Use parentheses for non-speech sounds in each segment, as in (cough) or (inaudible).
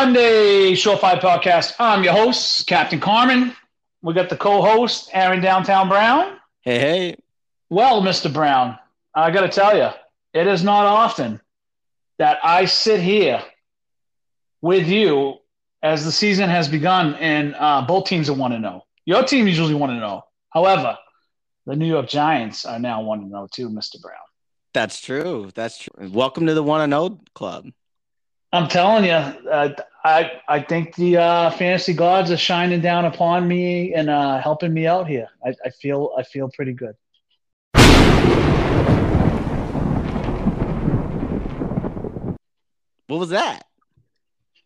Sunday Surefire Podcast. I'm your host, Captain Carmen. We got the co-host, Aaron Downtown Brown. Hey, hey. Well, Mr. Brown, I got to tell you, it is not often that I sit here with you as the season has begun and uh, both teams are 1 to 0. Your team usually 1 to 0. However, the New York Giants are now 1 to 0 too, Mr. Brown. That's true. That's true. Welcome to the 1 to 0 club. I'm telling you, uh, I I think the uh, fantasy gods are shining down upon me and uh, helping me out here. I, I feel I feel pretty good. What was that?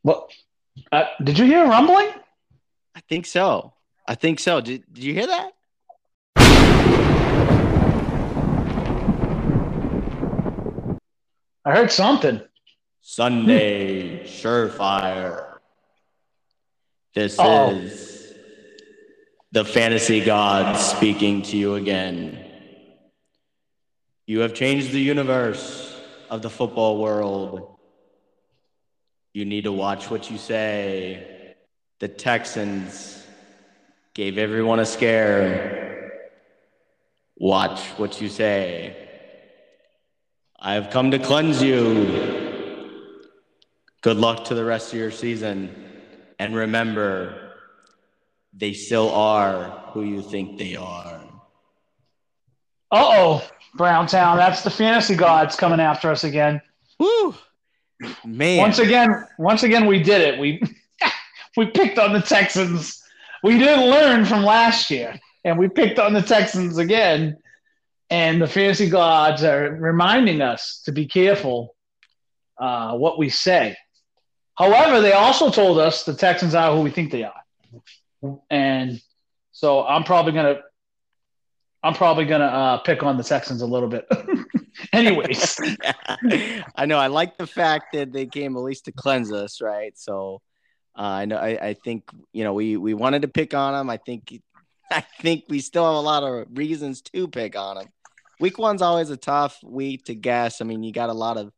What? Uh, did you hear rumbling? I think so. I think so. Did, did you hear that? I heard something. Sunday hmm. Surefire. This Uh-oh. is the fantasy god speaking to you again. You have changed the universe of the football world. You need to watch what you say. The Texans gave everyone a scare. Watch what you say. I have come to cleanse you. Good luck to the rest of your season. And remember, they still are who you think they are. Uh oh, Browntown. That's the fantasy gods coming after us again. Woo! Man. Once again, once again, we did it. We (laughs) we picked on the Texans. We didn't learn from last year, and we picked on the Texans again. And the fantasy gods are reminding us to be careful uh, what we say. However, they also told us the Texans are who we think they are, and so I'm probably gonna I'm probably gonna uh, pick on the Texans a little bit. (laughs) Anyways, (laughs) I know. I like the fact that they came at least to cleanse us, right? So uh, I know. I, I think you know we we wanted to pick on them. I think (laughs) I think we still have a lot of reasons to pick on them. Week one's always a tough week to guess. I mean, you got a lot of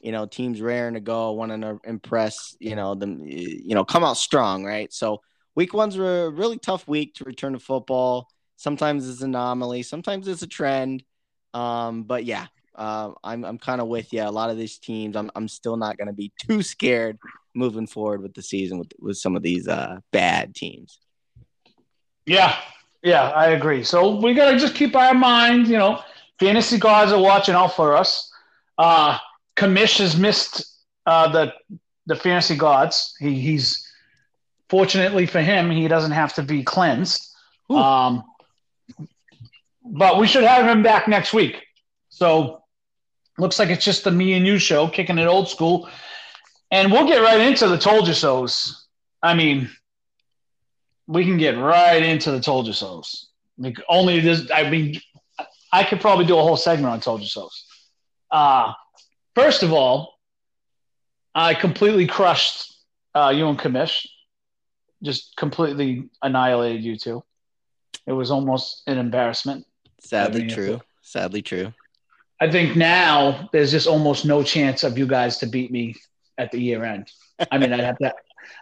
you know teams raring to go, wanting to impress. You know them. You know, come out strong, right? So week one's were a really tough week to return to football. Sometimes it's an anomaly. Sometimes it's a trend. Um, but yeah, uh, I'm I'm kind of with you. A lot of these teams, I'm I'm still not going to be too scared moving forward with the season with with some of these uh, bad teams. Yeah, yeah, I agree. So we got to just keep our mind, you know, fantasy gods are watching out for us. Uh, Kamish has missed uh, the the fantasy gods. He, he's fortunately for him, he doesn't have to be cleansed. Ooh. Um, but we should have him back next week. So looks like it's just the me and you show, kicking it old school, and we'll get right into the told you so's. I mean, we can get right into the told you so's. Like only this, I mean, I could probably do a whole segment on told you so's. Uh, first of all, I completely crushed uh, you and Kamish, just completely annihilated you two. It was almost an embarrassment. Sadly I mean, true. Sadly true. I think now there's just almost no chance of you guys to beat me at the year end. I mean, I'd have to,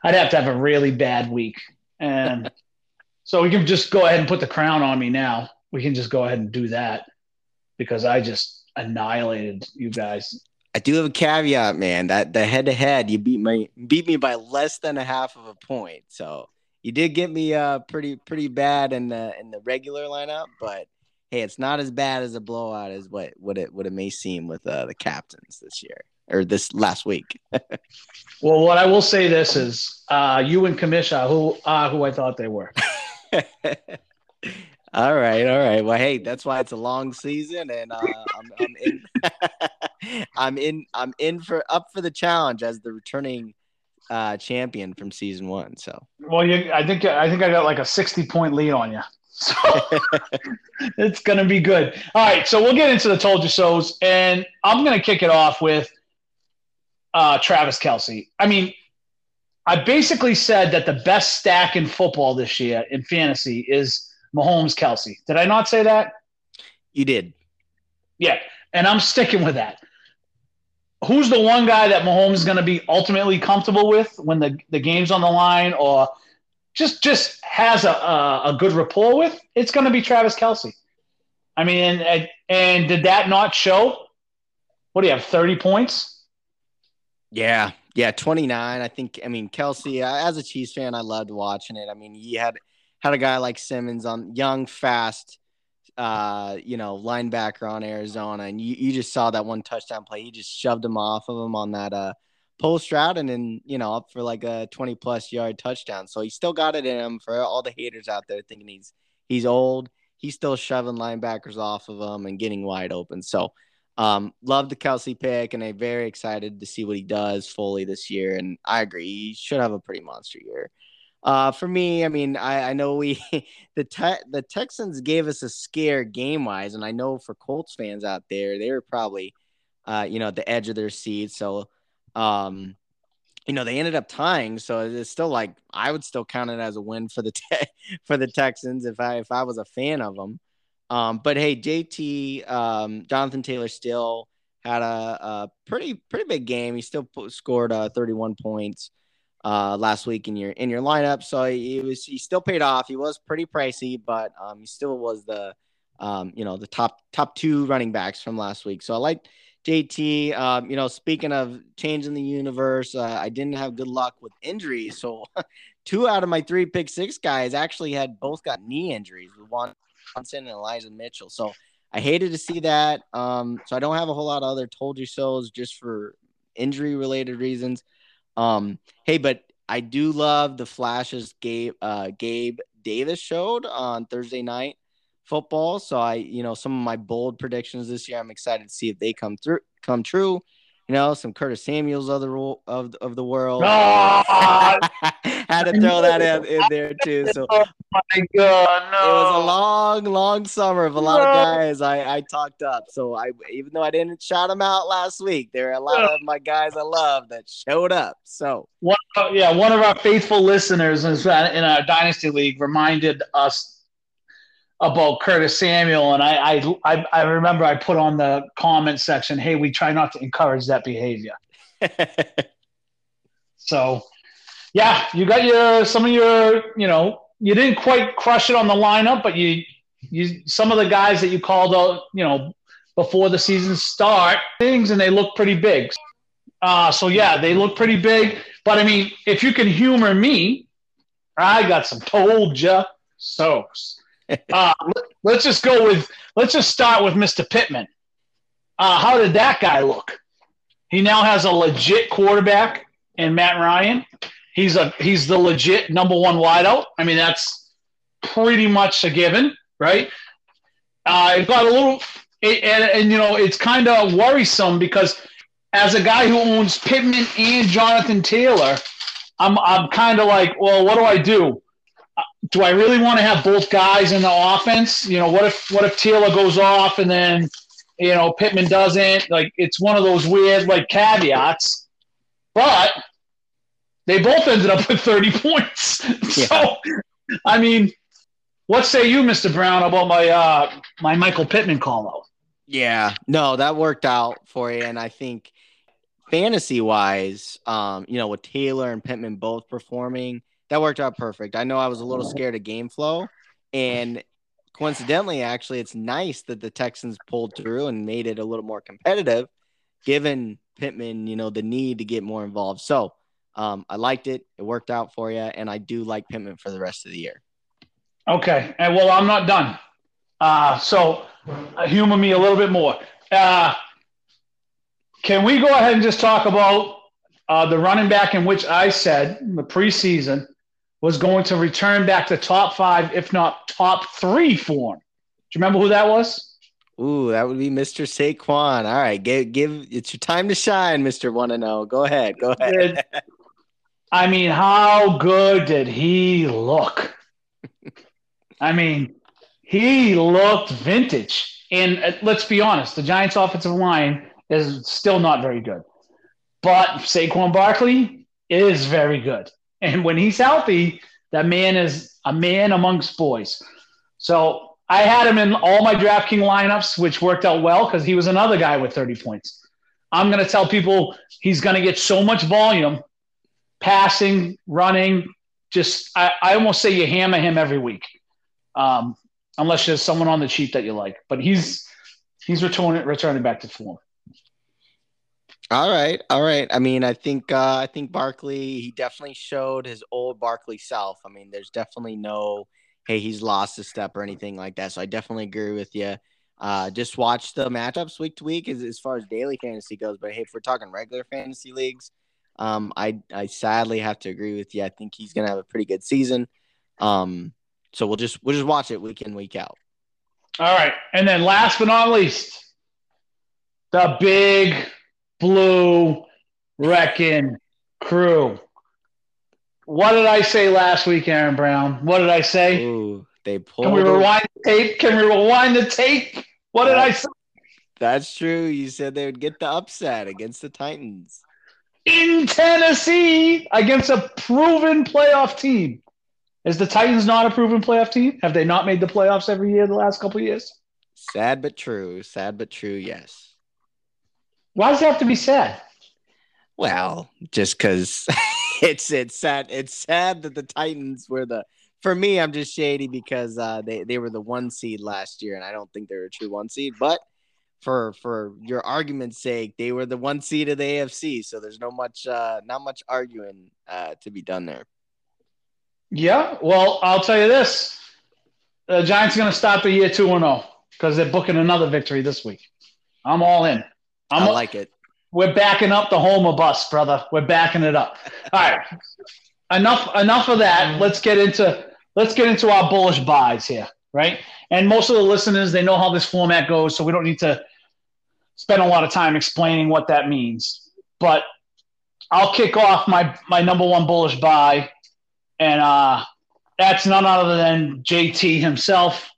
I'd have to have a really bad week, and (laughs) so we can just go ahead and put the crown on me now. We can just go ahead and do that because I just annihilated you guys. I do have a caveat, man. That the head to head, you beat me beat me by less than a half of a point. So you did get me uh pretty pretty bad in the in the regular lineup, but hey, it's not as bad as a blowout as what what it what it may seem with uh, the captains this year or this last week. (laughs) Well, what I will say this is, uh, you and Kamisha, who are who I thought they were. (laughs) all right, all right. Well, hey, that's why it's a long season, and uh, I'm, I'm in. (laughs) I'm in. I'm in for up for the challenge as the returning uh, champion from season one. So Well, you, I think I think I got like a sixty point lead on you. So (laughs) it's gonna be good. All right, so we'll get into the told you so's, and I'm gonna kick it off with uh, Travis Kelce. I mean, I basically said that the best stack in football this year in fantasy is Mahomes Kelce. Did I not say that? you did. Yeah, and I'm sticking with that. Who's the one guy that Mahomes is going to be ultimately comfortable with when the, the game's on the line or just just has a, a, a good rapport with, it's going to be Travis Kelce. I mean, and, and did that not show? What do you have, 30 points? Yeah, yeah, 29. I think, I mean, Kelce, uh, as a Chiefs fan, I loved watching it. I mean, he had had a guy like Simmons on young, fast, uh, you know, linebacker on Arizona, and you, you just saw that one touchdown play. He just shoved him off of him on that uh post route and then you know up for like a 20 plus yard touchdown. So he still got it in him for all the haters out there thinking he's he's old. He's still shoving linebackers off of him and getting wide open. So um, love the Kelce pick, and I'm very excited to see what he does fully this year. And I agree, he should have a pretty monster year. Uh, for me, I mean, I, I know we (laughs) the te- the Texans gave us a scare game wise, and I know for Colts fans out there, they were probably, uh, you know, at the edge of their seat. So, um, you know, they ended up tying, so it's still like I would still count it as a win for the (laughs) te- for the Texans if I if I was a fan of them. Um, but hey, JT, um, Jonathan Taylor still had a, a, pretty pretty big game. He still scored uh, 31 points uh, last week in your in your lineup. So he was he still paid off. He was pretty pricey, but um, he still was the um, you know the top top two running backs from last week. So I like JT. Um, you know, speaking of changing the universe, uh, I didn't have good luck with injuries. So (laughs) two out of my three pick six guys actually had both got knee injuries. With one Johnson and Elijah Mitchell. So I hated to see that. Um, so I don't have a whole lot of other told you so's just for injury related reasons. Um, hey, but I do love the flashes Gabe uh, Gabe Davis showed on Thursday night football. So I, you know, some of my bold predictions this year, I'm excited to see if they come through come true you know, some Curtis Samuels of the role of of the world. Oh, (laughs) Had to throw that in, in there too. So, (laughs) oh my god, no! It was a long, long summer of a lot no. of guys I I talked up. So I, even though I didn't shout them out last week, there are a lot of my guys I love that showed up. So one, uh, yeah, one of our faithful listeners in our dynasty league reminded us about Curtis Samuel, and I, I I remember I put on the comment section, "Hey, we try not to encourage that behavior." (laughs) so, yeah, you got your some of your you know you didn't quite crush it on the lineup, but you you some of the guys that you called out, you know, before the season start things, and they look pretty big. Uh, so yeah, they look pretty big. But I mean, if you can humor me, I got some told ya so uh, let's just go with let's just start with Mr. Pittman. Uh, how did that guy look? He now has a legit quarterback in Matt Ryan. He's a he's the legit number one wideout. I mean, that's pretty much a given, right? Uh, it got a little, it, and, and you know, it's kind of worrisome because as a guy who owns Pittman and Jonathan Taylor, I'm I'm kind of like, well, what do I do? Do I really want to have both guys in the offense? You know, what if what if Taylor goes off and then you know Pittman doesn't? Like it's one of those weird like caveats. But they both ended up with 30 (laughs) points. Yeah. So I mean, what say you, Mr. Brown, about my uh my Michael Pittman call out? Yeah, no, that worked out for you. And I think fantasy wise, um, you know, with Taylor and Pittman both performing – that worked out perfect. I know I was a little scared of game flow, and coincidentally, actually, it's nice that the Texans pulled through and made it a little more competitive, given Pittman, you know, the need to get more involved. So um, I liked it. It worked out for you, and I do like Pittman for the rest of the year. Okay, and well, I'm not done. Uh, so uh, humor me a little bit more. Uh, can we go ahead and just talk about uh, the running back in which I said in the preseason was going to return back to top five, if not top three form. Do you remember who that was? Ooh, that would be Mr. Saquon. All right, give give it's your time to shine, Mr. One and Zero. Go ahead, go ahead. (laughs) I mean, how good did he look? I mean, he looked vintage. And uh, let's be honest, the Giants' offensive line is still not very good, but Saquon Barkley is very good. And when he's healthy, that man is a man amongst boys. So I had him in all my DraftKings lineups, which worked out well because he was another guy with 30 points. I'm going to tell people he's going to get so much volume, passing, running. Just I, I almost say you hammer him every week, um, unless there's someone on the cheap that you like. But he's he's returning returning back to form. All right, all right. I mean, I think uh, I think Barkley he definitely showed his old Barkley self. I mean, there's definitely no hey he's lost a step or anything like that. So I definitely agree with you. Uh, just watch the matchups week to week as, as far as daily fantasy goes. But hey, if we're talking regular fantasy leagues, um, I I sadly have to agree with you. I think he's gonna have a pretty good season. Um, so we'll just we'll just watch it week in week out. All right, and then last but not least, the big blue wrecking crew. What did I say last week, Aaron Brown? What did I say? Ooh, they pulled. Can we rewind the tape? Can we rewind the tape? What did I say? That's true. You said they would get the upset against the Titans in Tennessee against a proven playoff team. Is the Titans not a proven playoff team? Have they not made the playoffs every year the last couple years? Sad but true. Sad but true. Yes. Why does it have to be sad? Well, just because (laughs) it's it's sad. It's sad that the Titans were the. For me, I'm just shady because uh, they they were the one seed last year, and I don't think they're a true one seed. But for for your argument's sake, they were the one seed of the AFC, so there's no much uh, not much arguing uh, to be done there. Yeah, well, I'll tell you this: the Giants are going to start the year two and zero oh because they're booking another victory this week. I'm all in. I'm I like it. We're backing up the Homer bus, brother. We're backing it up. All right. enough enough of that. Let's get into let's get into our bullish buys here, right? And most of the listeners, they know how this format goes, so we don't need to spend a lot of time explaining what that means. But I'll kick off my my number one bullish buy, and uh, that's none other than JT himself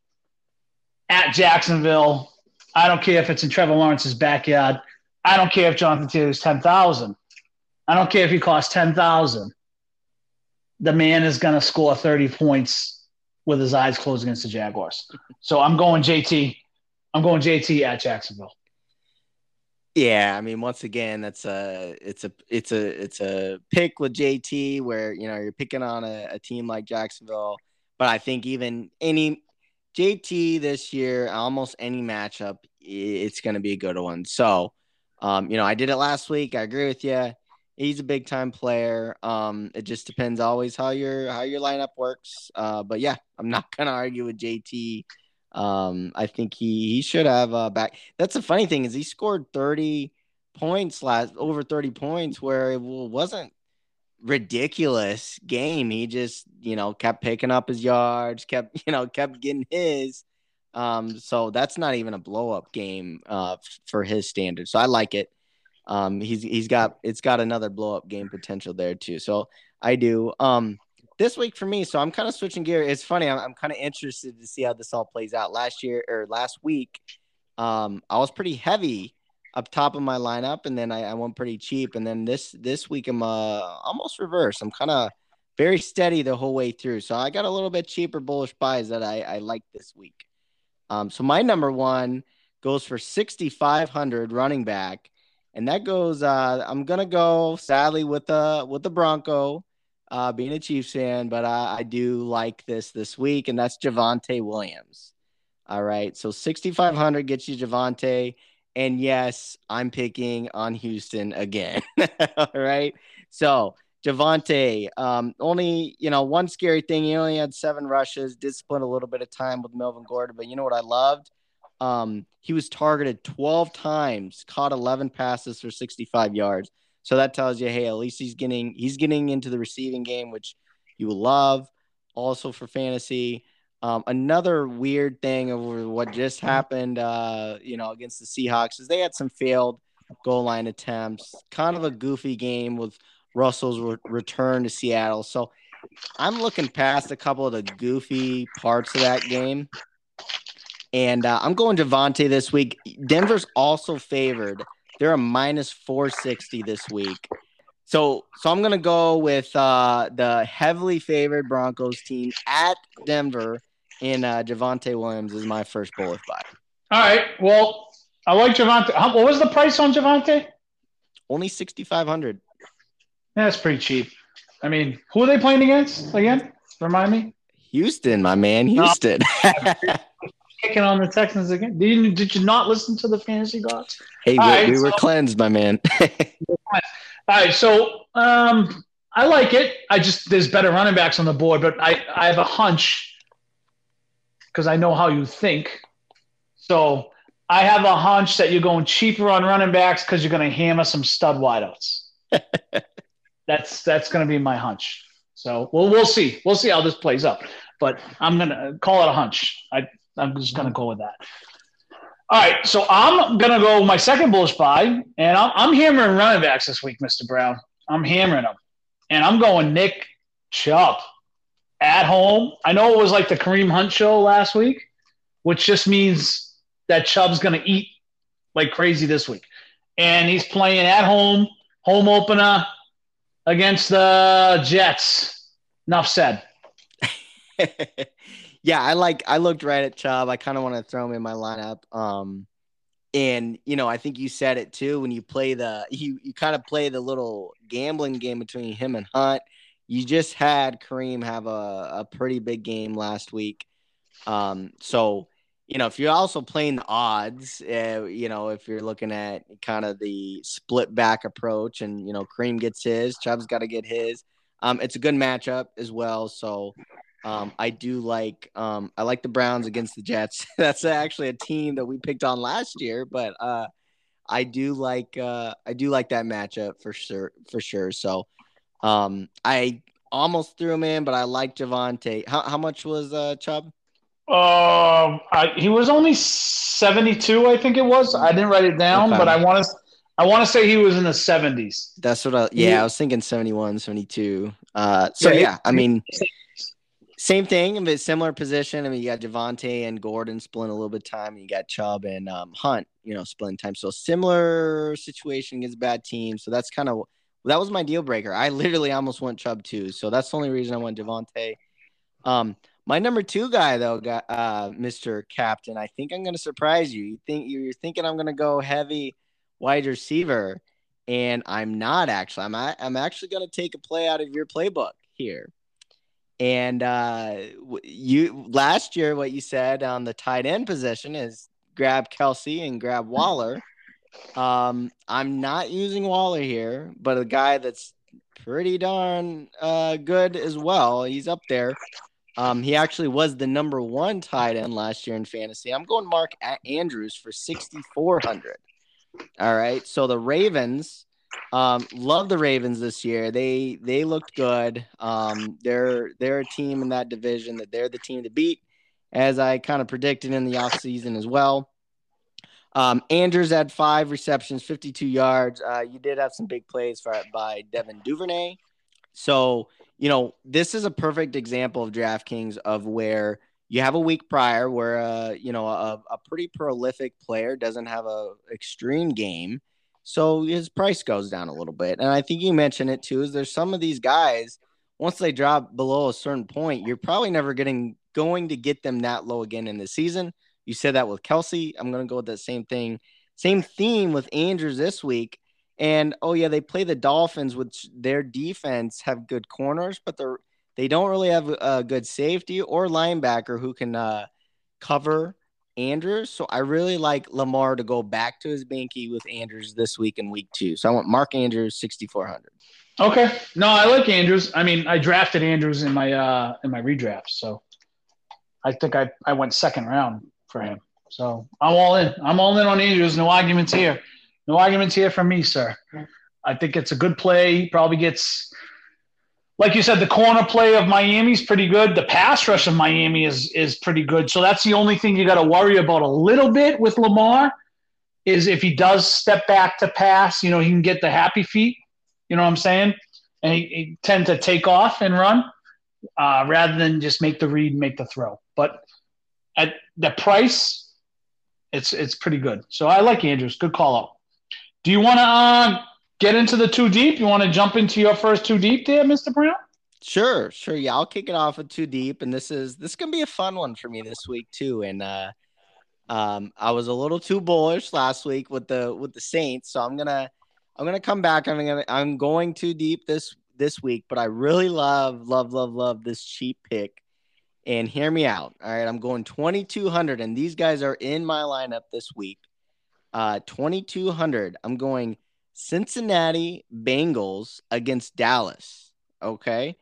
at Jacksonville I don't care if it's in Trevor Lawrence's backyard. I don't care if Jonathan Taylor's ten thousand. I don't care if he costs ten thousand. The man is going to score thirty points with his eyes closed against the Jaguars. So I'm going JT. I'm going JT at Jacksonville. Yeah, I mean, once again, that's a it's a it's a it's a pick with JT where you know you're picking on a, a team like Jacksonville, but I think even any JT this year, almost any matchup, it's going to be a good one. So, um, you know, I did it last week. I agree with you. He's a big time player. Um, it just depends always how your how your lineup works. Uh, but yeah, (laughs) I'm not gonna argue with JT. Um, I think he he should have uh, back. That's the funny thing is he scored 30 points last over 30 points where it wasn't ridiculous game. He just, you know, kept picking up his yards, kept, (laughs) you know, kept getting his. Um, so that's not even a blow up game uh, for his standards. So I like it. Um, he's he's got it's got another blow up game potential there too. So I do. Um, this week for me, so I'm kind of switching gear. It's funny. I'm, I'm kind of interested to see how this all plays out. Last year or last week, um, I was pretty heavy up top of my lineup, and then I, I went pretty cheap. And then this this week I'm uh, almost reverse. I'm kind of very steady the whole way through. So I got a little bit cheaper bullish buys that I, I like this week. Um, so my number one goes for 6,500 running back, and that goes. Uh, I'm gonna go sadly with the with the Bronco, uh, being a Chiefs fan, but I, I do like this this week, and that's Javonte Williams. All right, so 6,500 gets you Javonte. And yes, I'm picking on Houston again. (laughs) All right. So Javonte, um, only, you know, one scary thing. He only had seven rushes, did a little bit of time with Melvin Gordon. But you know what I loved? Um, he was targeted 12 times, caught 11 passes for 65 yards. So that tells you, hey, at least he's getting he's getting into the receiving game, which you will love. Also for fantasy, um, another weird thing of what just happened, uh, you know, against the Seahawks is they had some failed goal line attempts. Kind of a goofy game with Russell's re- return to Seattle. So I'm looking past a couple of the goofy parts of that game. And uh, I'm going Javonte this week. Denver's also favored. They're a minus 460 this week. So, so I'm gonna go with uh, the heavily favored Broncos team at Denver, and uh, Javonte Williams is my first bullet buy. All right. Well, I like Javonte. What was the price on Javonte? only 6,500. That's pretty cheap. I mean, who are they playing against again? Remind me. Houston, my man, Houston. (laughs) Kicking on the Texans again. Did you, did you not listen to the fantasy gods? Hey, we, right, we were so, cleansed, my man. (laughs) All right, so um, I like it. I just there's better running backs on the board, but I I have a hunch because I know how you think. So I have a hunch that you're going cheaper on running backs because you're going to hammer some stud wideouts. (laughs) that's that's going to be my hunch. So we'll we'll see. We'll see how this plays out. But I'm gonna call it a hunch. I I'm just gonna go with that. All right, so I'm gonna go my second bullish buy, and I'm, I'm hammering running backs this week, Mr. Brown. I'm hammering them, and I'm going Nick Chubb at home. I know it was like the Kareem Hunt show last week, which just means that Chubb's gonna eat like crazy this week, and he's playing at home, home opener against the Jets. Enough said. (laughs) yeah, I like. I looked right at Chubb. I kind of want to throw him in my lineup. Um, and you know, I think you said it too when you play the you you kind of play the little gambling game between him and Hunt. You just had Kareem have a, a pretty big game last week. Um, so you know, if you're also playing the odds, uh, you know, if you're looking at kind of the split back approach and, you know, Kareem gets his, Chubb's got to get his. Um, it's a good matchup as well. So um, I do like, um, I like the Browns against the Jets. (laughs) That's actually a team that we picked on last year, but uh, I do like, uh, I do like that matchup for sure, for sure. So um, I almost threw him in, but I like Javonte. How, how much was uh, Chubb? Um, I, he was only seventy-two, I think it was. I didn't write it down, okay. but I want to. I want to say he was in the seventies. That's what I. Yeah, I was thinking 71, 72. Uh, so yeah, yeah I mean, same thing, but similar position. I mean, you got Javonte and Gordon splitting a little bit of time, and you got Chubb and um, Hunt, you know, splitting time. So similar situation against bad teams. So that's kind of that was my deal breaker. I literally almost went Chubb too. So that's the only reason I went Javonte. Um, my number two guy, though, got uh, Mr. Captain. I think I'm to surprise you. You think you're thinking I'm to go heavy wide receiver, and I'm not actually. I'm I'm actually to take a play out of your playbook here. And uh, you last year, what you said on the tight end position is grab Kelce and grab Waller. Um, I'm not using Waller here, but a guy that's pretty darn uh, good as well. He's up there. Um, he actually was the number one tight end last year in fantasy. I'm going Mark Andrews for 6,400. All right. So the Ravens, um, love the Ravens this year. They they looked good. Um, they're they're a team in that division that they're the team to beat, as I kind of predicted in the offseason as well. Um, Andrews had five receptions, 52 yards. Uh, you did have some big plays for, by Devin Duvernay. So you know, this is a perfect example of DraftKings of where you have a week prior where uh, you know a, a pretty prolific player doesn't have a extreme game, so his price goes down a little bit. And I think you mentioned it too. Is there's some of these guys once they drop below a certain point, you're probably never getting going to get them that low again in the season. You said that with Kelce. I'm going to go with that same thing, same theme with Andrews this week. And oh yeah, they play the Dolphins, which their defense have good corners, but they're they don't really have a good safety or linebacker who can uh, cover Andrews. So I really like Lamar to go back to his binky with Andrews this week in week two. So I want Mark Andrews sixty four hundred. Okay, no, I like Andrews. I mean, I drafted Andrews in my uh in my redraft, so I think I I went second round for him. So I'm all in. I'm all in on Andrews. No arguments here. No arguments here from me, sir. I think it's a good play. He probably gets, like you said, the corner play of Miami is pretty good. The pass rush of Miami is is pretty good. So that's the only thing you got to worry about a little bit with Lamar is if he does step back to pass, you know, he can get the happy feet. You know what I'm saying? And he, he tend to take off and run uh, rather than just make the read, and make the throw. But at the price, it's it's pretty good. So I like Andrews. Good call out. Do you want to uh, get into the two deep? You want to jump into your first two deep there, Mr. Brown? Sure, sure. Yeah, I'll kick it off with two deep, and this is this is gonna be a fun one for me this week too. And uh, um, I was a little too bullish last week with the with the Saints, so I'm gonna I'm gonna come back. I'm gonna I'm going too deep this this week, but I really love love love love this cheap pick. And hear me out. All right, I'm going 2200, and these guys are in my lineup this week. Uh, 2200. I'm going Cincinnati Bengals against Dallas. Okay,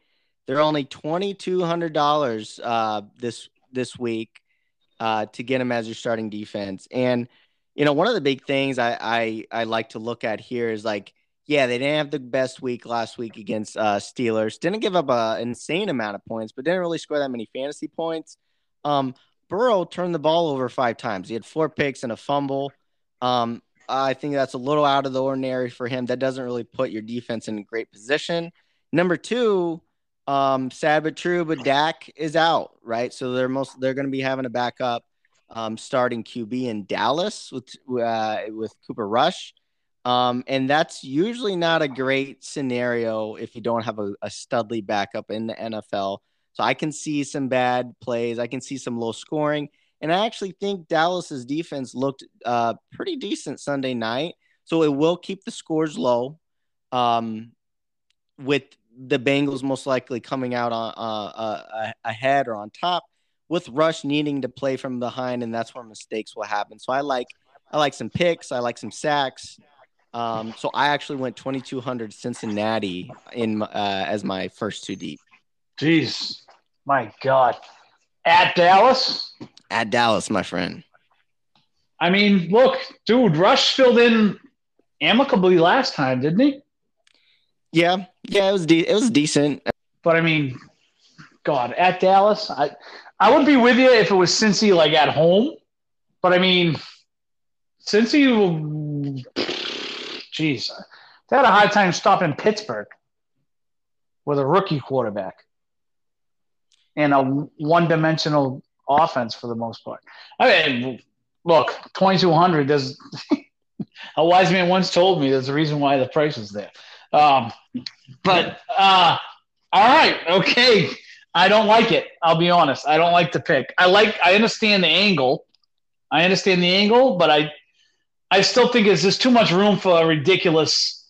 they're only twenty two hundred dollars uh, this this week uh, to get them as your starting defense. And you know, one of the big things I, I I like to look at here is like, yeah, they didn't have the best week last week against uh, Steelers. Didn't give up an insane amount of points, but didn't really score that many fantasy points. Um, Burrow turned the ball over five times. He had four picks and a fumble. Um, I think that's a little out of the ordinary for him. That doesn't really put your defense in a great position. Number two, um, sad but true, but Dak is out, right? So they're most they're going to be having a backup um, starting QB in Dallas with uh, with Cooper Rush, um, and that's usually not a great scenario if you don't have a, a studly backup in the NFL. So I can see some bad plays, I can see some low scoring, and I actually think Dallas's defense looked uh, pretty decent Sunday night. So it will keep the scores low. Um, with the Bengals most likely coming out on uh, uh, ahead or on top, with Rush needing to play from behind, and that's where mistakes will happen. So I like I like some picks, I like some sacks. Um, so I actually went 2200 Cincinnati in uh, as my first two deep. Jeez, my God, at Dallas. At Dallas, my friend. I mean, look, dude, Rush filled in amicably last time, didn't he? Yeah, yeah, it was de- it was decent. But I mean, God, at Dallas, I I would be with you if it was Cincy like at home. But I mean, Cincy, jeez, they had a hard time stopping Pittsburgh with a rookie quarterback and a one-dimensional offense for the most part. I mean, look, twenty-two hundred. There's (laughs) a wise man once told me there's a reason why the price is there. Um, but uh, all right, okay. I don't like it. I'll be honest. I don't like the pick. I like. I understand the angle. I understand the angle, but I, I still think it's just too much room for ridiculous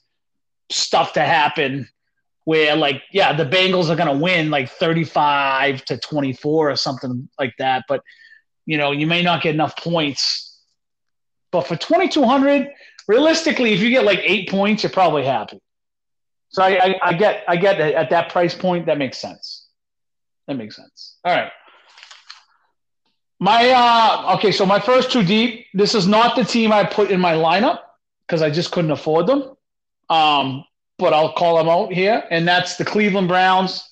stuff to happen. Where like, yeah, the Bengals are going to win like thirty-five to twenty-four or something like that, but you know, you may not get enough points. But for twenty-two hundred, realistically, if you get like eight points, you're probably happy. So I, I, I get I get that at that price point that makes sense. That makes sense. All right. My uh okay, so my first two deep. This is not the team I put in my lineup because I just couldn't afford them. Um, but I'll call them out here, and that's the Cleveland Browns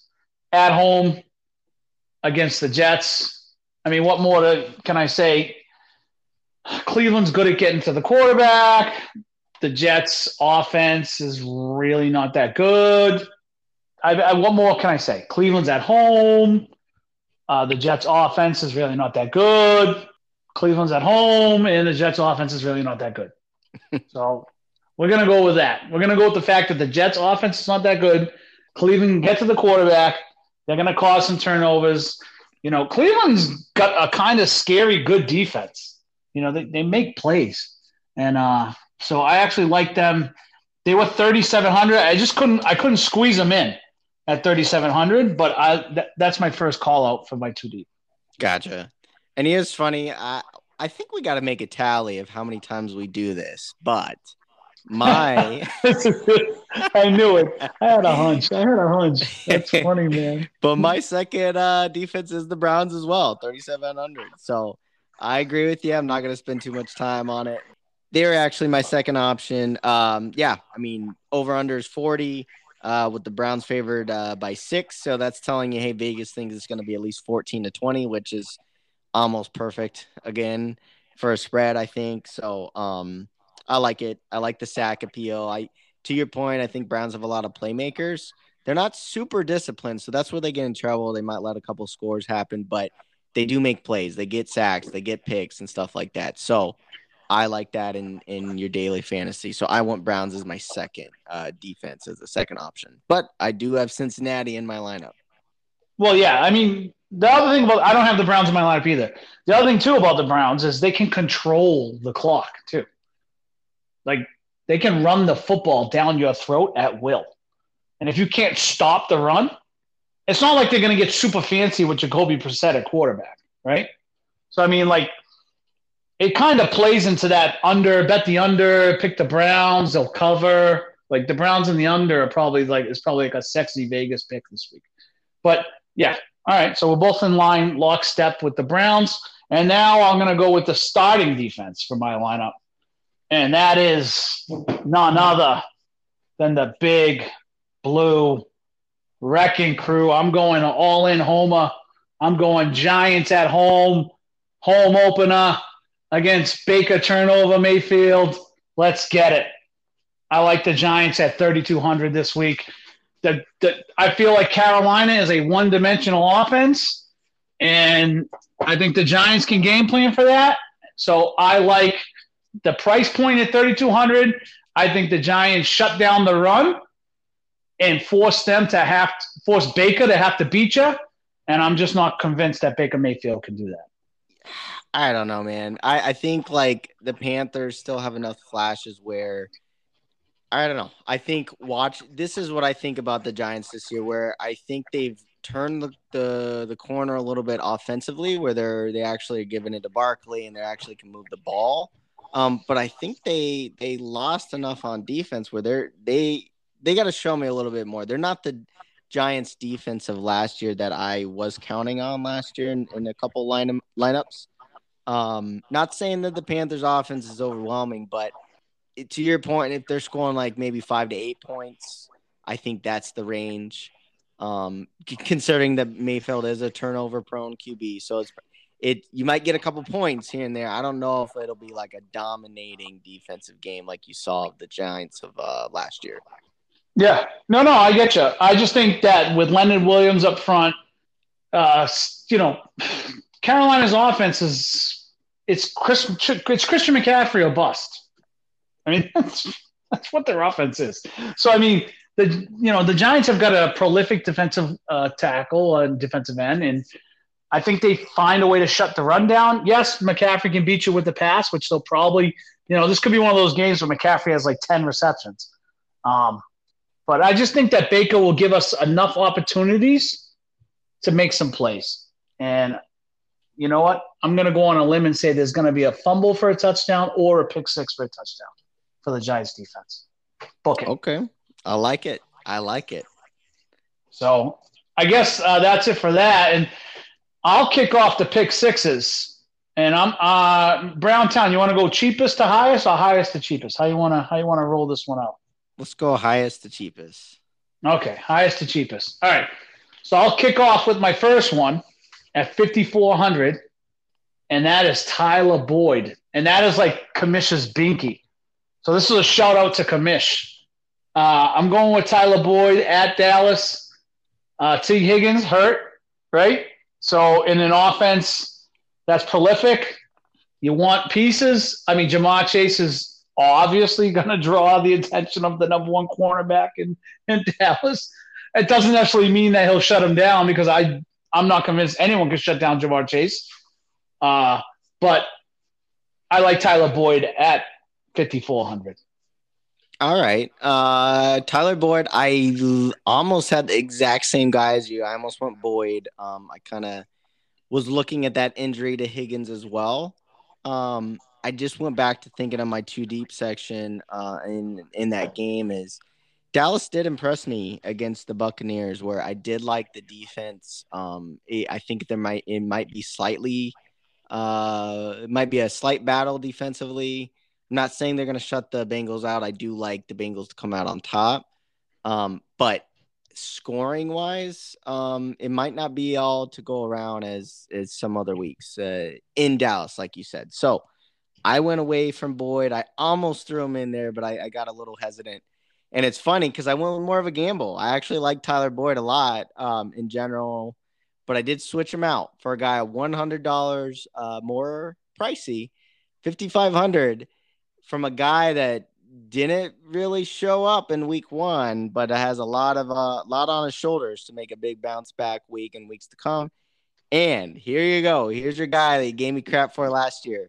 at home against the Jets. I mean, what more to, can I say? Cleveland's good at getting to the quarterback the Jets' offense is really not that good. I, I, what more can I say? Cleveland's at home. Uh, the Jets' offense is really not that good. Cleveland's at home, and the Jets' offense is really not that good. (laughs) so we're going to go with that. We're going to go with the fact that the Jets' offense is not that good. Cleveland get to the quarterback. They're going to cause some turnovers. You know, Cleveland's got a kind of scary good defense. You know, they, they make plays. And uh, so I actually like them. They were 3,700. I just couldn't I couldn't squeeze them in at 3,700. But I th- that's my first call out for my two deep. Gotcha. And here's funny. I I think we got to make a tally of how many times we do this, but my (laughs) I knew it. I had a hunch. I had a hunch. That's (laughs) funny, man. but my second uh, defense is the Browns as well, 3,700. So I agree with you. I'm not going to spend too much time on it. They're actually my second option. Um, yeah, I mean, over under is 40 uh, with the Browns favored uh, by six. So that's telling you, hey, Vegas thinks it's going to be at least 14 to 20, which is almost perfect again for a spread, I think. So um, I like it. I like the sack appeal. I, to your point, I think Browns have a lot of playmakers. They're not super disciplined, so that's where they get in trouble. They might let a couple scores happen, but they do make plays. They get sacks, they get picks and stuff like that. So I like that in in your daily fantasy. So I want Browns as my second uh, defense as a second option. But I do have Cincinnati in my lineup. Well, yeah. I mean, the other thing about I don't have the Browns in my lineup either. The other thing too about the Browns is they can control the clock too. Like they can run the football down your throat at will. And if you can't stop the run, it's not like they're going to get super fancy with Jacoby Brissett at quarterback, right? So I mean, like, it kind of plays into that under bet the under, pick the Browns, they'll cover. Like the Browns and the under are probably like it's probably like a sexy Vegas pick this week. But yeah, all right. So we're both in line, lockstep with the Browns. And now I'm going to go with the starting defense for my lineup. And that is none other than the big blue wrecking crew. I'm going all in Homer. I'm going Giants at home, home opener against Baker turnover Mayfield. Let's get it. I like the Giants at 3,200 this week. The, the, I feel like Carolina is a one dimensional offense, and I think the Giants can game plan for that. So I like the price point at 3,200. I think the Giants shut down the run and force them to have force Baker to have to beat you. And I'm just not convinced that Baker Mayfield can do that. I don't know, man. I, I think like the Panthers still have enough flashes where I don't know. I think watch this is what I think about the Giants this year, where I think they've turned the, the, the corner a little bit offensively, where they're they actually are giving it to Barkley and they actually can move the ball. Um, but I think they they lost enough on defense where they're they they got to show me a little bit more. They're not the Giants defense of last year that I was counting on last year in, in a couple line lineups. Um, not saying that the Panthers offense is overwhelming, but to your point, if they're scoring like maybe five to eight points, I think that's the range. Um, considering that Mayfield is a turnover prone QB, so it's it you might get a couple points here and there. I don't know if it'll be like a dominating defensive game like you saw the Giants of uh, last year. Yeah, no, no, I get you. I just think that with Leonard Williams up front, uh, you know, Carolina's offense is it's Chris, it's Christian McCaffrey a bust. I mean, (laughs) that's, that's what their offense is. So I mean, the you know the Giants have got a prolific defensive uh, tackle and defensive end, and I think they find a way to shut the run down. Yes, McCaffrey can beat you with the pass, which they'll probably you know this could be one of those games where McCaffrey has like ten receptions. Um, but I just think that Baker will give us enough opportunities to make some plays. And you know what? I'm going to go on a limb and say there's going to be a fumble for a touchdown or a pick six for a touchdown for the Giants defense. Book it. Okay. I like it. I like it. So I guess uh, that's it for that. And I'll kick off the pick sixes. And I'm uh, Browntown. You want to go cheapest to highest or highest to cheapest? How you want to how you want to roll this one out? Let's go highest to cheapest. Okay, highest to cheapest. All right. So I'll kick off with my first one at 5400 and that is Tyler Boyd. And that is like Kamish's binky. So this is a shout out to Kamish. Uh, I'm going with Tyler Boyd at Dallas. Uh, Tee Higgins hurt, right? So in an offense that's prolific, you want pieces. I mean, Ja'Marr Chase is obviously (laughs) going to draw the attention of the number one cornerback in, in Dallas. It doesn't necessarily mean that he'll shut him down because I I'm not convinced anyone can shut down Ja'Marr Chase. Uh, but I like Tyler Boyd at 5,400. All right. Uh, Tyler Boyd, I l- almost had the exact same guy as you. I almost went Boyd. Um, I kind of was looking at that injury to Higgins as well. Um, I just went back to thinking of my two deep section uh, in in that game is – Dallas did impress me against the Buccaneers, where I did like the defense. Um, it, I think there might it might be slightly, uh, it might be a slight battle defensively. I'm not saying they're going to shut the Bengals out. I do like the Bengals to come out on top, um, but scoring wise, um, it might not be all to go around as as some other weeks uh, in Dallas, like you said. So I went away from Boyd. I almost threw him in there, but I, I got a little hesitant and it's funny because I went more of a gamble. I actually like Tyler Boyd a lot um, in general, but I did switch him out for a guy one hundred dollars uh, more pricey, fifty five hundred, from a guy that didn't really show up in week one, but has a lot of a uh, lot on his shoulders to make a big bounce back week and weeks to come. And here you go. Here's your guy that gave me crap for last year,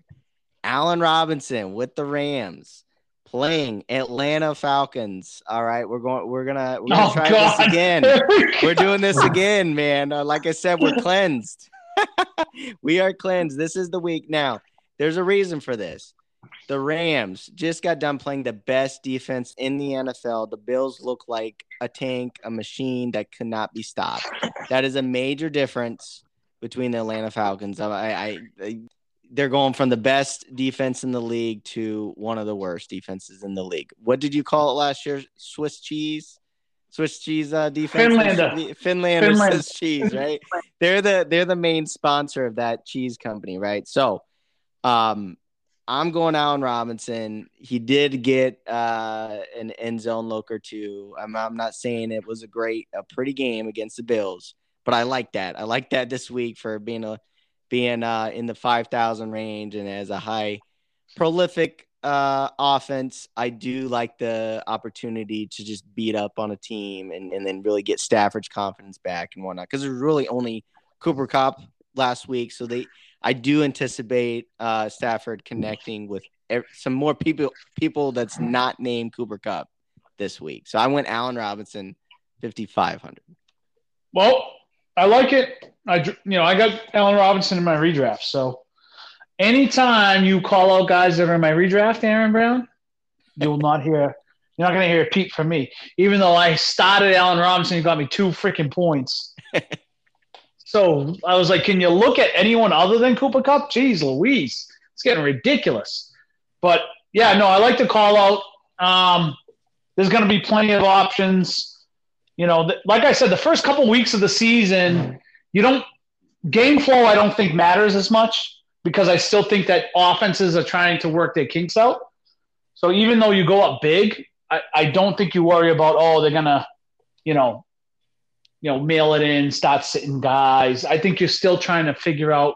Allen Robinson with the Rams playing Atlanta Falcons. All right, we're going. We're gonna. We're gonna Oh, try God. this again. (laughs) We're doing this again, man. Uh, like I said, we're (laughs) cleansed. (laughs) we are cleansed. This is the week now. There's a reason for this. The Rams just got done playing the best defense in the NFL. The Bills look like a tank, a machine that could not be stopped. That is a major difference between the Atlanta Falcons. I, I, I they're going from the best defense in the league to one of the worst defenses in the league. What did you call it last year? Swiss cheese, Swiss cheese uh, defense. Finlander. Finlander, Finlander. Swiss cheese, right? they're the they're the main sponsor of that cheese company, right? So, um, I'm going Allen Robinson. He did get uh, an end zone look or two. I'm, I'm not saying it was a great, a pretty game against the Bills, but I like that. I like that this week for being a being uh, in the 5,000 range and as a high prolific uh, offense. I do like the opportunity to just beat up on a team and, and then really get Stafford's confidence back and whatnot. Because there's really only Cooper Kupp last week, so they I do anticipate uh, Stafford connecting with some more people people that's not named Cooper Kupp this week. So I went Allen Robinson, 5,500. Well, I like it. I you know I got Allen Robinson in my redraft. So anytime you call out guys that are in my redraft, Aaron Brown, you will not hear. You're not going to hear a peep from me. Even though I started Allen Robinson, he got me two freaking points. (laughs) so I was like, can you look at anyone other than Cooper Kupp? Jeez, Louise, it's getting ridiculous. But yeah, no, I like to call out. Um, there's going to be plenty of options you know, like I said, the first couple weeks of the season, you don't game flow. I don't think matters as much because I still think that offenses are trying to work their kinks out. So even though you go up big, I, I don't think you worry about oh they're gonna, you know, you know mail it in, start sitting guys. I think you're still trying to figure out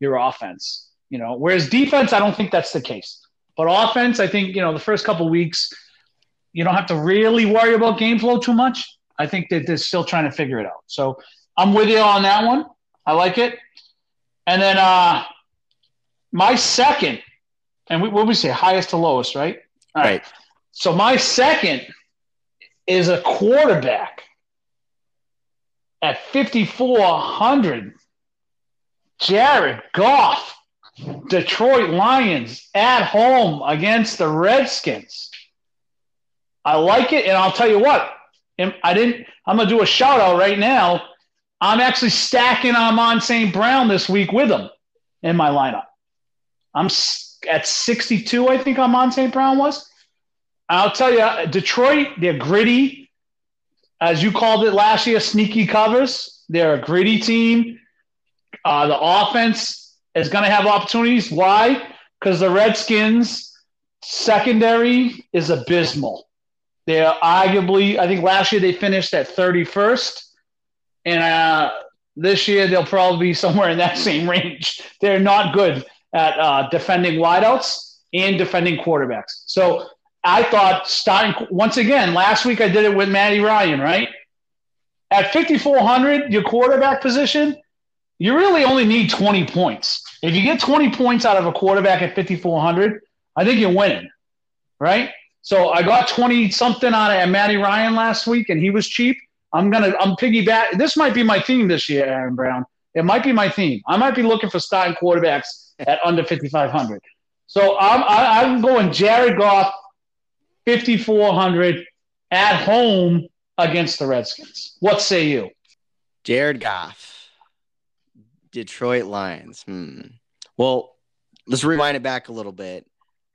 your offense. You know, whereas defense, I don't think that's the case. But offense, I think you know the first couple weeks, you don't have to really worry about game flow too much. I think that they're still trying to figure it out. So I'm with you on that one. I like it. And then uh, my second, and we, what we say, highest to lowest, right? All right. Right. So my second is a quarterback at 5,400. Jared Goff, Detroit Lions at home against the Redskins. I like it, and I'll tell you what. I didn't. I'm gonna do a shout out right now. I'm actually stacking Amon St. Brown this week with him in my lineup. I'm at 62, I think Amon St. Brown was. I'll tell you, Detroit, they're gritty. As you called it last year, sneaky covers. They're a gritty team. Uh, the offense is going to have opportunities. Why? Because the Redskins secondary is abysmal. They're arguably, I think last year they finished at 31st, and uh, this year they'll probably be (laughs) somewhere in that same range. They're not good at uh, defending wideouts and defending quarterbacks. So I thought starting once again last week I did it with Matty Ryan, right? At 5400, your quarterback position, you really only need 20 points. If you get 20 points out of a quarterback at 5400, I think you're winning, right? So I got 20 something out of Matty Ryan last week and he was cheap. I'm gonna I'm piggyback. This might be my theme this year, Aaron Brown. It might be my theme. I might be looking for starting quarterbacks at under 5500. So I'm I, I'm going Jared Goff 5400 at home against the Redskins. What say you? Jared Goff, Detroit Lions. Hmm. Well, let's rewind it back a little bit.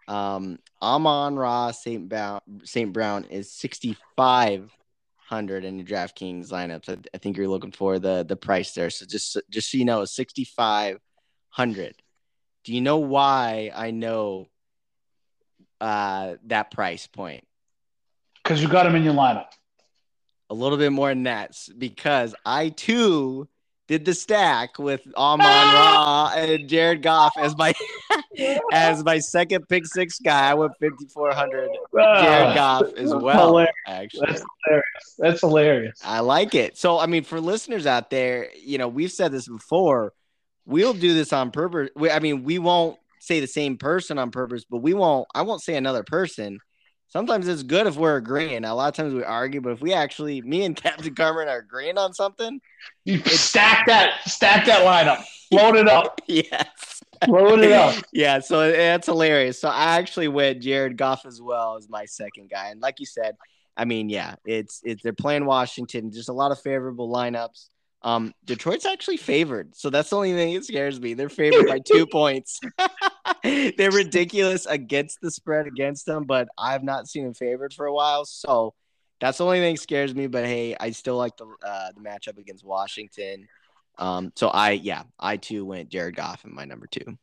Um, Amon Ross St. Brown, St. Brown is 6,500 in your DraftKings lineups. I, I think you're looking for the the price there. So just just so you know, 6,500. Do you know why I know uh, that price point? Because you got him in your lineup. a little bit more than that because I too did the stack with Amon Ra (laughs) and Jared Goff as my (laughs) as my second pick six guy. I went fifty four hundred Jared Goff as well. Hilarious. Actually, That's hilarious. That's hilarious. I like it. So I mean, for listeners out there, you know, we've said this before. We'll do this on purpose. We, I mean, we won't say the same person on purpose, but we won't. I won't say another person. Sometimes it's good if we're agreeing. A lot of times we argue, but if we actually, me and Captain Carmen are agreeing on something, you stack that, stack that lineup, load it up. (laughs) yes. Load it up. (laughs) yeah, so that's hilarious. So I actually went Jared Goff as well as my second guy, and like you said, I mean, yeah, it's it's they're playing Washington, just a lot of favorable lineups. Um, Detroit's actually favored, so that's the only thing that scares me. They're favored by two (laughs) points. (laughs) They're ridiculous against the spread against them, but I've not seen them favored for a while, so that's the only thing scares me. But hey, I still like the uh, the matchup against Washington. Um, so I yeah, I too went Jared Goff in my number two.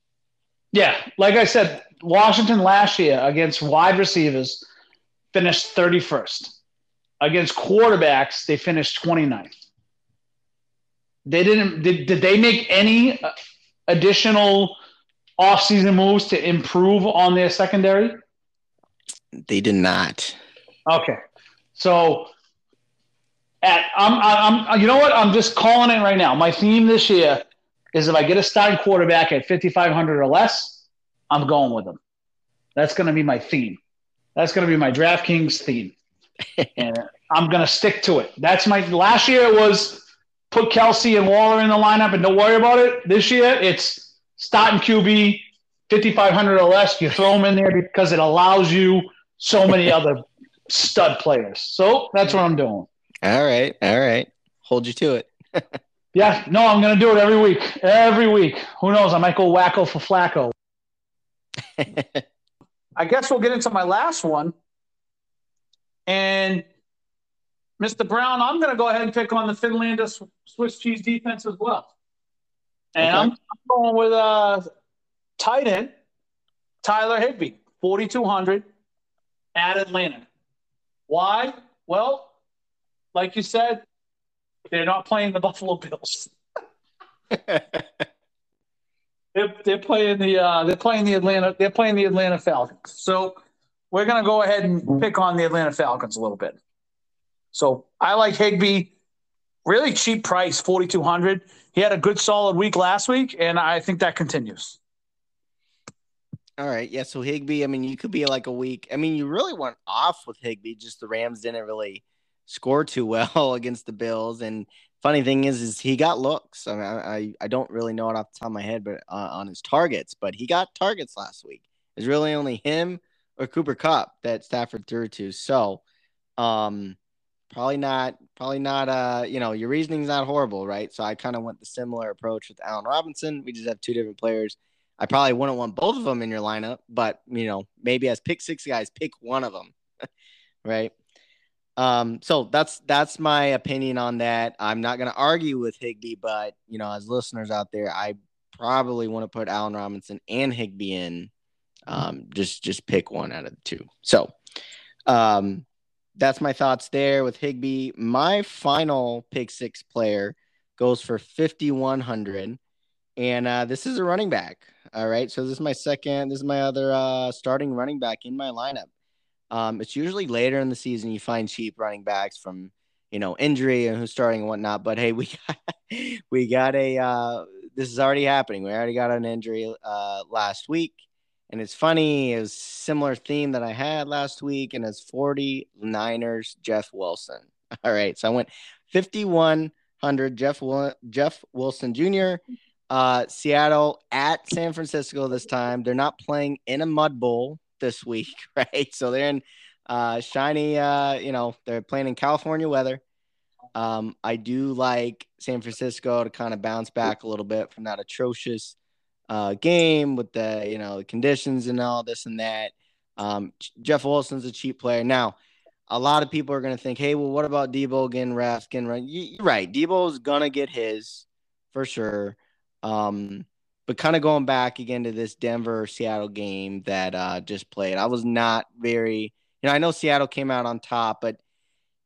Yeah, like I said, Washington last year against wide receivers finished 31st. Against quarterbacks, they finished 29th. They didn't. Did, did they make any uh, additional offseason moves to improve on their secondary? They did not. Okay, so at I'm I'm you know what I'm just calling it right now. My theme this year is if I get a starting quarterback at 5500 or less, I'm going with them. That's going to be my theme. That's going to be my DraftKings theme, (laughs) and I'm going to stick to it. That's my last year it was put Kelce and Waller in the lineup and don't worry about it. This year, it's starting QB 5,500 or less. You throw them in there because it allows you so many (laughs) other stud players. So that's what I'm doing. All right. All right. Hold you to it. (laughs) yeah. No, I'm going to do it every week. Every week. Who knows? I might go wacko for Flacco. (laughs) I guess we'll get into my last one. And – Mr. Brown, I'm going to go ahead and pick on the Finlander Swiss cheese defense as well. And okay. I'm, I'm going with uh, tight end Tyler Higbee, 4,200 at Atlanta. Why? Well, like you said, they're not playing the (laughs) Buffalo Bills. (laughs) they're, they're playing the uh, they're playing the Atlanta they're playing the Atlanta Falcons. So we're going to go ahead and pick on the Atlanta Falcons a little bit. So I like Higbee, Really cheap price, 4200 He had a good solid week last week, and I think that continues. All right. Yeah. So Higbee, I mean, you could be like a week. I mean, you really went off with Higbee. Just the Rams didn't really score too well (laughs) against the Bills. And funny thing is, is he got looks. I mean, I, I don't really know it off the top of my head, but uh, on his targets, but he got targets last week. It's really only him or Cooper Kupp that Stafford threw to. So, um, probably not probably not uh you know your reasoning's not horrible right? So i kind of went the similar approach with allen robinson. We just have two different players. I probably wouldn't want both of them in your lineup but you know maybe as pick six guys pick one of them (laughs) right? Um so that's that's my opinion on that. I'm not going to argue with higbee but you know as listeners out there i probably want to put allen robinson and higbee in um just just pick one out of the two. So um that's my thoughts there with Higbee. My final pick six player goes for 5,100. And uh, this is a running back. All right. So this is my second, this is my other uh, starting running back in my lineup. Um, it's usually later in the season you find cheap running backs from, you know, injury and who's starting and whatnot. But hey, (laughs) we got, we got a, uh, this is already happening. We already got an injury uh, last week. And it's funny, it was similar theme that I had last week, and it's 49ers Jeff Wilson. (laughs) All right. So I went 5100 Jeff Jeff Wilson Jr. Uh, Seattle at San Francisco this time. They're not playing in a mud bowl this week, (laughs) right? So they're in uh, shiny, uh, you know, they're playing in California weather. Um, I do like San Francisco to kind of bounce back a little bit from that atrocious uh, game with the you know conditions and all this and that. Um, Jeff Wilson's a cheap player. Now, a lot of people are going to think, hey, well, what about Deebo getting ref, getting run? You're right. Deebo's going to get his for sure. Um, but kind of going back again to this Denver Seattle game that uh, just played, I was not very, you know, I know Seattle came out on top, but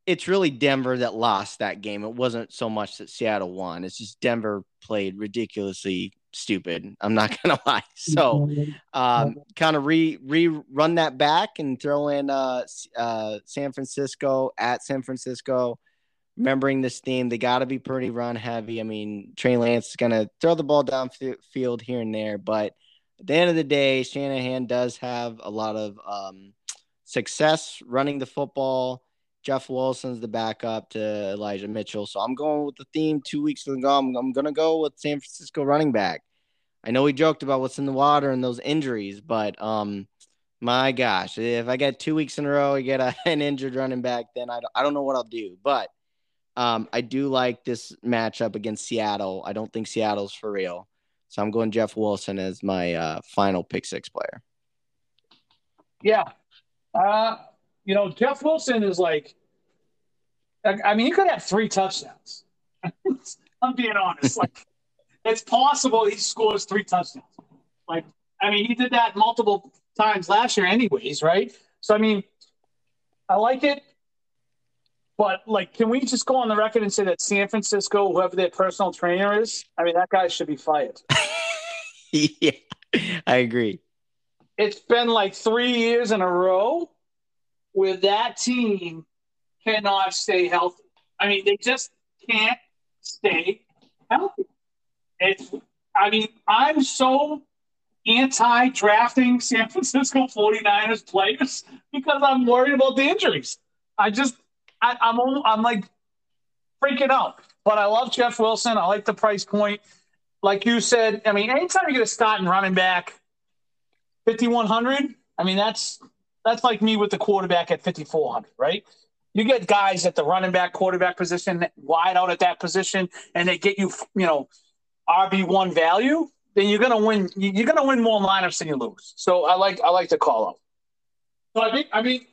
it's really Denver that lost that game. It wasn't so much that Seattle won. It's just Denver played ridiculously stupid. I'm not gonna (laughs) lie. So, um, kind of re re run that back and throw in uh, uh, San Francisco at San Francisco. Remembering this theme, they got to be pretty run heavy. I mean, Trey Lance is gonna throw the ball down field here and there, but at the end of the day, Shanahan does have a lot of um, success running the football. Jeff Wilson's the backup to Elijah Mitchell. So I'm going with the theme two weeks ago. I'm, I'm going to go with San Francisco running back. I know we joked about what's in the water and those injuries, but um, my gosh, if I get two weeks in a row, I get a, (laughs) an injured running back, then I I don't know what I'll do. But um, I do like this matchup against Seattle. I don't think Seattle's for real. So I'm going Jeff Wilson as my uh, final pick six player. Yeah. Uh, you know, Jeff Wilson is like, I mean, he could have three touchdowns. (laughs) I'm being honest. Like, it's possible he scores three touchdowns. Like, I mean, he did that multiple times last year, anyways, right? So, I mean, I like it. But, like, can we just go on the record and say that San Francisco, whoever their personal trainer is, I mean, that guy should be fired. (laughs) yeah, I agree. It's been like three years in a row where that team cannot stay healthy. I mean, they just can't stay healthy. It's, I mean, I'm so anti drafting San Francisco 49ers players because I'm worried about the injuries. I just, I, I'm, I'm like freaking out. But I love Jeff Wilson. I like the price point. Like you said, I mean, anytime you get a start in running back, 5,100, I mean, that's that's like me with the quarterback at 5,400, right? You get guys at the running back, quarterback position, wide out at that position, and they get you, you know, RB one value, then you're gonna win. You're gonna win more lineups than you lose. So I like I like to call out. So I think I mean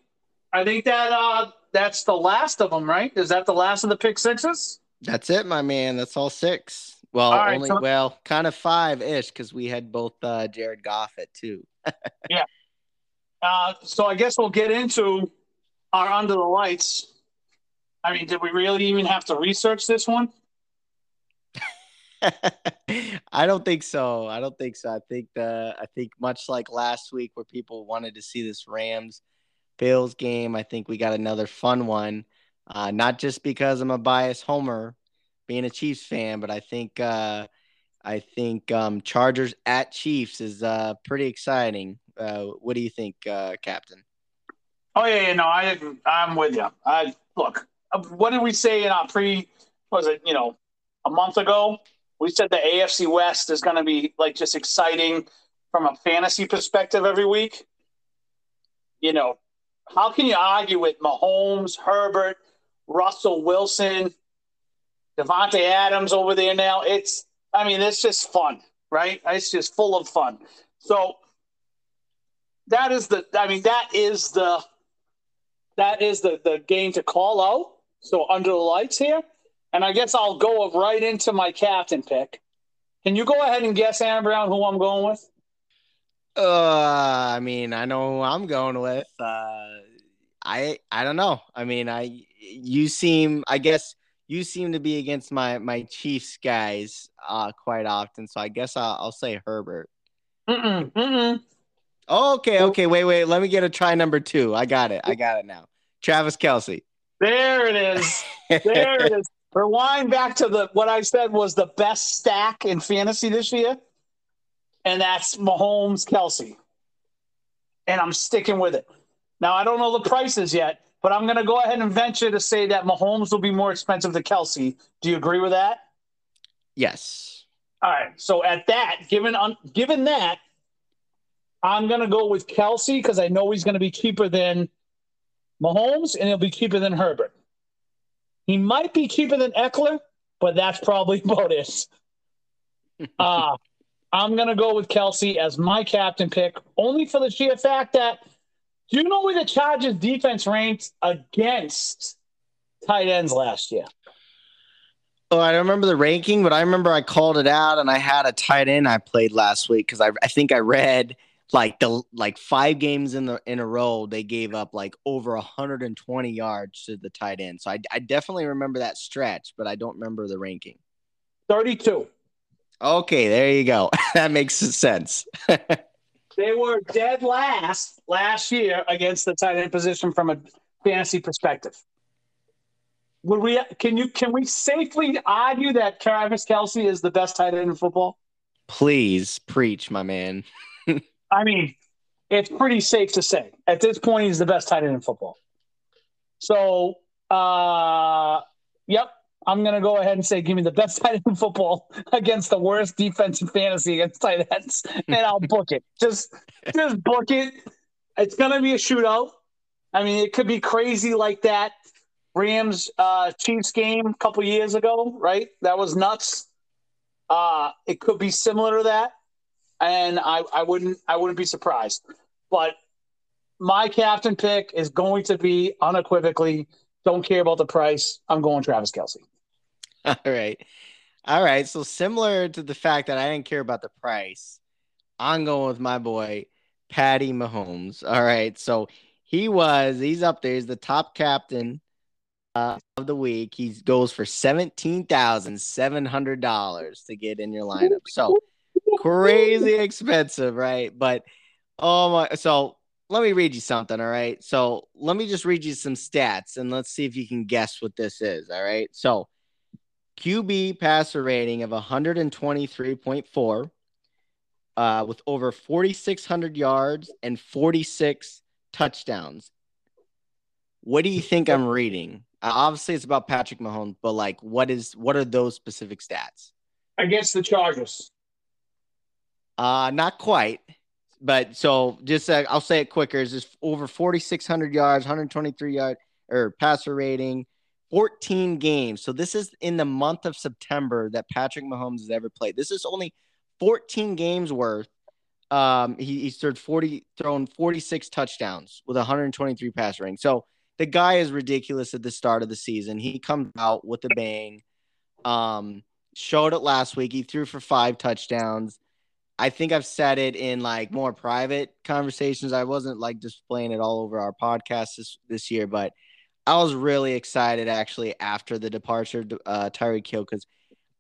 I think that uh that's the last of them, right? Is that the last of the pick sixes? That's it, my man. That's all six. Well, all right, only so, well, kind of five ish because we had both uh, Jared Goff at two. (laughs) yeah. Uh, so I guess we'll get into our under the lights. I mean, did we really even have to research this one? (laughs) I don't think so. I don't think so. I think the I think much like last week where people wanted to see this Rams Bills game, I think we got another fun one. Uh, not just because I'm a biased homer, being a Chiefs fan, but I think uh, I think um, Chargers at Chiefs is uh, pretty exciting. Uh, what do you think, uh, Captain? Oh yeah, yeah, no, I I'm with you. I look. Uh, what did we say in our pre? Was it you know a month ago? we said the AFC West is going to be like just exciting from a fantasy perspective every week. You know, how can you argue with Mahomes, Herbert, Russell Wilson, Davante Adams over there now? It's, I mean, it's just fun, right? It's just full of fun. So that is the, I mean, that is the, that is the the game to call out. So under the lights here. And I guess I'll go right into my captain pick. Can you go ahead and guess, Aaron Brown, who I'm going with? Uh, I mean, I know who I'm going with. Uh, I I don't know. I mean, I you seem, I guess you seem to be against my my Chiefs guys uh quite often. So I guess I'll, I'll say Herbert. Mm-mm, mm-mm. Okay, oh. okay, wait, wait. Let me get a try number two. I got it. I got it now. Travis Kelce. There it is. There it is. (laughs) Rewind back to the what I said was the best stack in fantasy this year, and that's Mahomes Kelce. And I'm sticking with it. Now I don't know the prices yet, but I'm going to go ahead and venture to say that Mahomes will be more expensive than Kelce. Do you agree with that? Yes. All right. So at that, given un, given that, I'm going to go with Kelce because I know he's going to be cheaper than Mahomes, and he'll be cheaper than Herbert. He might be cheaper than Ekeler, but that's probably (laughs) about it. (laughs) Uh, I'm going to go with Kelce as my captain pick, only for the sheer fact that do you know where the Chargers defense ranked against tight ends last year? Oh, I don't remember the ranking, but I remember I called it out and I had a tight end I played last week because I, I think I read like the like five games in the in a row they gave up like over 120 yards to the tight end. So I, I definitely remember that stretch but i don't remember the ranking. 32 okay there you go. (laughs) That makes sense. (laughs) They were dead last last year against the tight end position from a fantasy perspective. Would we can you can we safely argue that Travis Kelce is the best tight end in football? Please preach my man (laughs) I mean, it's pretty safe to say at this point he's the best tight end in football. So, uh, yep, I'm gonna go ahead and say give me the best (laughs) tight end in football against the worst defense in fantasy against tight ends, and I'll book it. (laughs) Just, just book it. It's gonna be a shootout. I mean, it could be crazy like that. Rams uh, Chiefs game a couple years ago, right? That was nuts. Uh, it could be similar to that, and I, I wouldn't I wouldn't be surprised. But my captain pick is going to be unequivocally. Don't care about the price. I'm going Travis Kelce. (laughs) All right, all right. So similar to the fact that I didn't care about the price, I'm going with my boy Patty Mahomes. All right, so he was he's up there. He's the top captain uh, of the week. He goes for seventeen thousand seven hundred dollars to get in your lineup. So crazy expensive, right? But oh my! So let me read you something. All right. So let me just read you some stats and let's see if you can guess what this is. All right. So QB passer rating of 123.4 uh, with over 4,600 yards and 46 touchdowns. What do you think I'm reading? Uh, obviously, it's about Patrick Mahomes, but like, what is what are those specific stats against the Chargers? Uh, not quite, but so just uh, I'll say it quicker. Is just over 4,600 yards, 123 yard or passer rating, 14 games. So this is in the month of September that Patrick Mahomes has ever played. This is only 14 games worth. Um, he, he's thrown 40, thrown 46 touchdowns with 123 pass rating. So the guy is ridiculous at the start of the season. He comes out with a bang. Um, showed it last week. He threw for five touchdowns. I think I've said it in like more private conversations. I wasn't like displaying it all over our podcast this, this year, but I was really excited actually after the departure of uh, Tyreek Hill because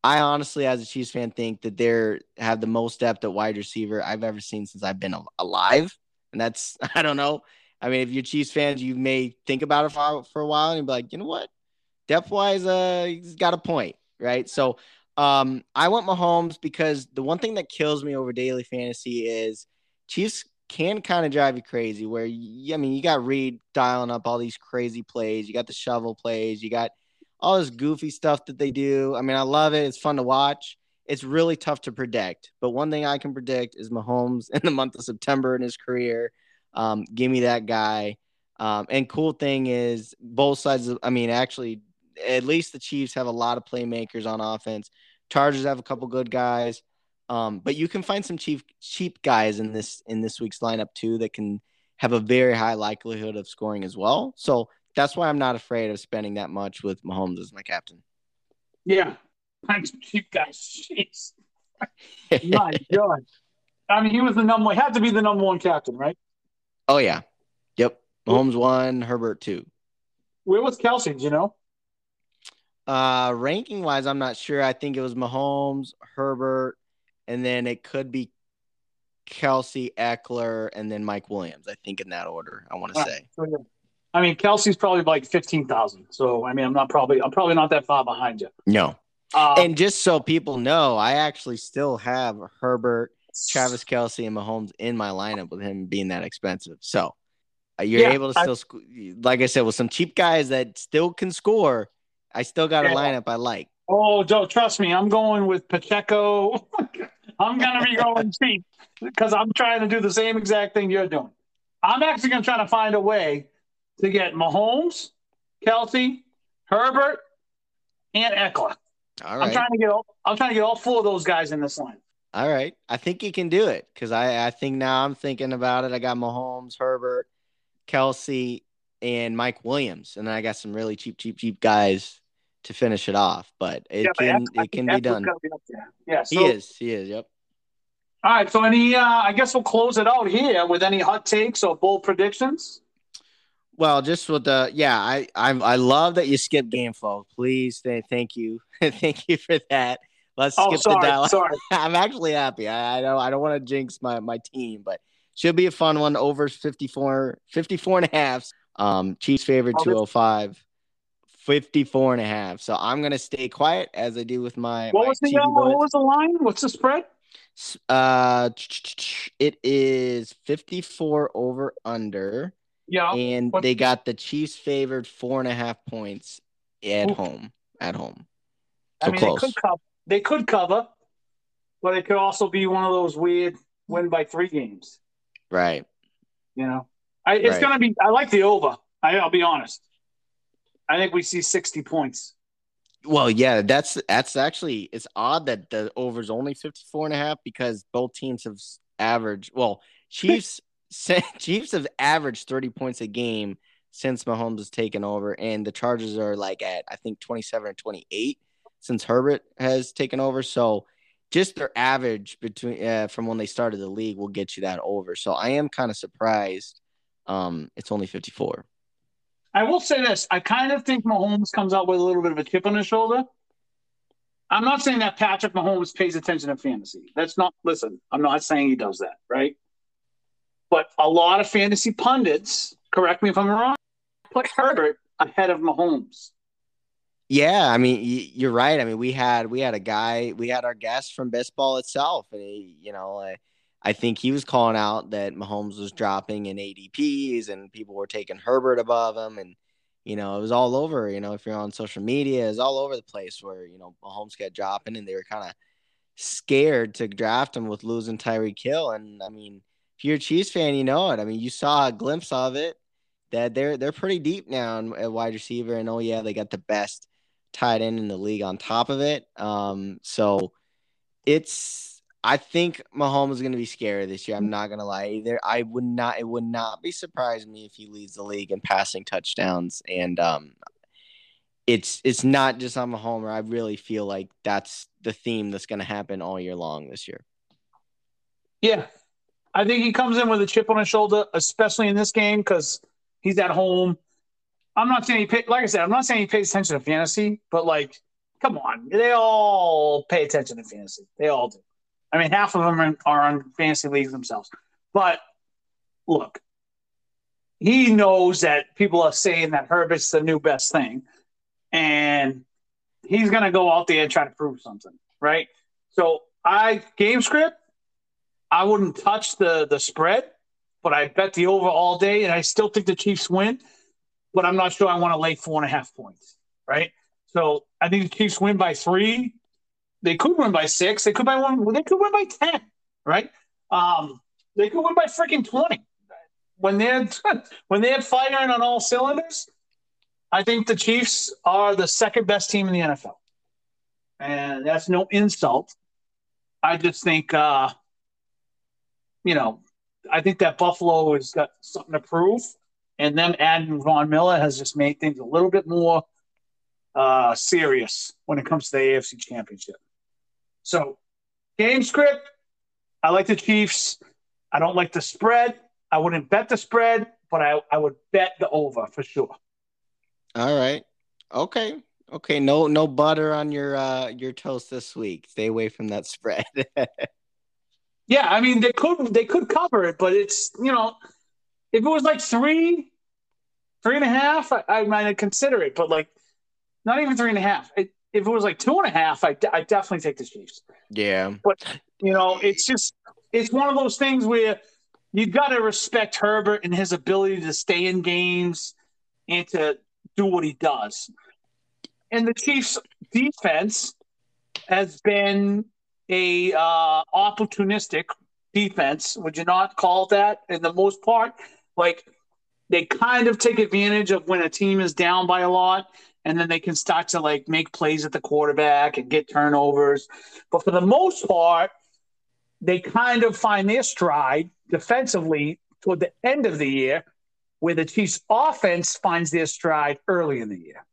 I honestly, as a Chiefs fan, think that they're have the most depth at wide receiver I've ever seen since I've been alive, and that's (laughs) I don't know. I mean, if you're Chiefs fans, you may think about it for, for a while and be like, you know what, depth wise, uh, he's got a point, right? So um, I want Mahomes because the one thing that kills me over daily fantasy is Chiefs can kind of drive you crazy. Where you, I mean, you got Reid dialing up all these crazy plays. You got the shovel plays. You got all this goofy stuff that they do. I mean, I love it. It's fun to watch. It's really tough to predict. But one thing I can predict is Mahomes (laughs) in the month of September in his career. Um, give me that guy. Um, and cool thing is both sides. Of, I mean, actually, at least the Chiefs have a lot of playmakers on offense. Chargers have a couple good guys, um, but you can find some cheap cheap guys in this in this week's lineup too that can have a very high likelihood of scoring as well. So that's why I'm not afraid of spending that much with Mahomes as my captain. Yeah, thanks, cheap guys. Jeez, (laughs) my God. I mean, he was the number one. He had to be the number one captain, right? Oh yeah, yep. Mahomes one, Herbert two. Where was Kelce? Do you know? Uh, ranking wise, I'm not sure. I think it was Mahomes, Herbert, and then it could be Kelce, Ekeler, and then Mike Williams. I think in that order. I want to say. I mean, Kelce's probably like fifteen thousand. So I mean, I'm not probably I'm probably not that far behind you. No. Um, and just so people know, I actually still have Herbert, Travis Kelce, and Mahomes in my lineup with him being that expensive. So uh, you're yeah, able to still, I, like I said, with some cheap guys that still can score I still got a lineup I like. Oh, don't trust me. I'm going with Pacheco. (laughs) I'm gonna be going (laughs) cheap because I'm trying to do the same exact thing you're doing. I'm actually gonna try to find a way to get Mahomes, Kelce, Herbert, and Ekeler. All right. I'm trying to get all, I'm trying to get all four of those guys in this line. All right. I think you can do it because I, I think now I'm thinking about it. I got Mahomes, Herbert, Kelce, and Mike Williams, and then I got some really cheap, cheap, cheap guys to finish it off, but it yeah, can it can be done. Be yeah, so, he is. He is. Yep. All right. So any, uh, I guess we'll close it out here with any hot takes or bold predictions. Well, just with the yeah, I I I love that you skipped game flow. Please, th- thank you, (laughs) thank you for that. Let's oh, skip sorry, the dial. Sorry. (laughs) I'm actually happy. I, I don't I don't want to jinx my my team, but should be a fun one. Over 54, 54 and a half. Um, Chiefs favorite 205. 54 and a half. So I'm going to stay quiet as I do with my. What, my was, the, uh, what was the line? What's the spread? Uh, it is 54 over under. Yeah. And but- they got the Chiefs favored four and a half points at Ooh. home. At home. I mean, close. they could cover. They could cover, but it could also be one of those weird win by three games. Right. You know, I, it's Right. gonna be. I like the over. I, I'll be honest. I think we see sixty points. Well, yeah, that's that's actually it's odd that the over is only 54 and a half because both teams have averaged well, Chiefs (laughs) Chiefs have averaged 30 points a game since Mahomes has taken over and the Chargers are like at I think 27 or 28 since Herbert has taken over. So just their average between uh, from when they started the league will get you that over. So I am kind of surprised um it's only 54. I will say this: I kind of think Mahomes comes out with a little bit of a chip on his shoulder. I'm not saying that Patrick Mahomes pays attention to fantasy. That's not. Listen, I'm not saying he does that, right? But a lot of fantasy pundits, correct me if I'm wrong, put Herbert ahead of Mahomes. Yeah, I mean, you're right. I mean, we had we had a guy, we had our guest from Best Ball itself, and he, you know, I, think he was calling out that Mahomes was dropping in ADPs, and people were taking Herbert above him, and you know, it was all over. You know, if you're on social media, it's all over the place where you know Mahomes got dropping, and they were kind of scared to draft him with losing Tyreek Hill. And I mean, if you're a Chiefs fan, you know it. I mean, you saw a glimpse of it that they're they're pretty deep now at wide receiver, and oh yeah, they got the best tight end in the league on top of it. Um, so it's I think Mahomes is going to be scary this year. I'm not going to lie either. I would not. It would not be surprised me if he leads the league in passing touchdowns. And um, it's it's not just I'm a homer. I really feel like that's the theme that's going to happen all year long this year. Yeah, I think he comes in with a chip on his shoulder, especially in this game because he's at home. I'm not saying he pay, like I said, I'm not saying he pays attention to fantasy, but like, come on, they all pay attention to fantasy. They all do. I mean, half of them are, on fantasy leagues themselves. But look, he knows that people are saying that Herbert's the new best thing, and he's gonna go out there and try to prove something, right? So I game script. I wouldn't touch the the spread, but I bet the over all day, and I still think the Chiefs win. But I'm not sure I want to lay four and a half points, right? So I think the Chiefs win by three. They could win by six. They could by one. They could win by ten, right? Um, they could win by freaking twenty. When they're (laughs) when they're firing on all cylinders, I think the Chiefs are the second best team in the NFL, and that's no insult. I just think, uh, you know, I think that Buffalo has got something to prove, and them adding Von Miller has just made things a little bit more uh, serious when it comes to the AFC Championship. So, game script, I like the Chiefs. I don't like the spread. I wouldn't bet the spread, but I, I would bet the over for sure. All right. Okay. Okay. No no butter on your uh your toast this week. Stay away from that spread. (laughs) Yeah, I mean they could they could cover it, but it's you know if it was like three, three and a half, I, I might consider it, but like not even three and a half. It, if it was like two and a half, I I definitely take the Chiefs. yeah. But you know, it's just it's one of those things where you've got to respect Herbert and his ability to stay in games and to do what he does. And the Chiefs' defense has been a uh, opportunistic defense. Would you not call it that? In the most part, like they kind of take advantage of when a team is down by a lot, and then they can start to like make plays at the quarterback and get turnovers. But for the most part, they kind of find their stride defensively toward the end of the year, where the Chiefs' offense finds their stride early in the year.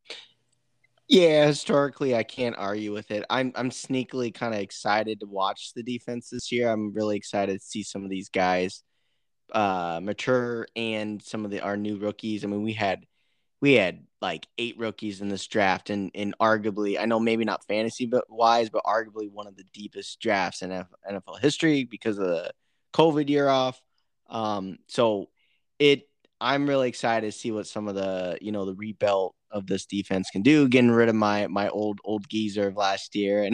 Yeah, historically I can't argue with it. I'm I'm sneakily kind of excited to watch the defense this year. I'm really excited to see some of these guys uh mature and some of the our new rookies. I mean, we had we had like eight rookies in this draft and and arguably I know maybe not fantasy but wise, but arguably one of the deepest drafts in NFL history because of the COVID year off. Um so it I'm really excited to see what some of the you know the rebuilt of this defense can do. Getting rid of my my old old geezer of last year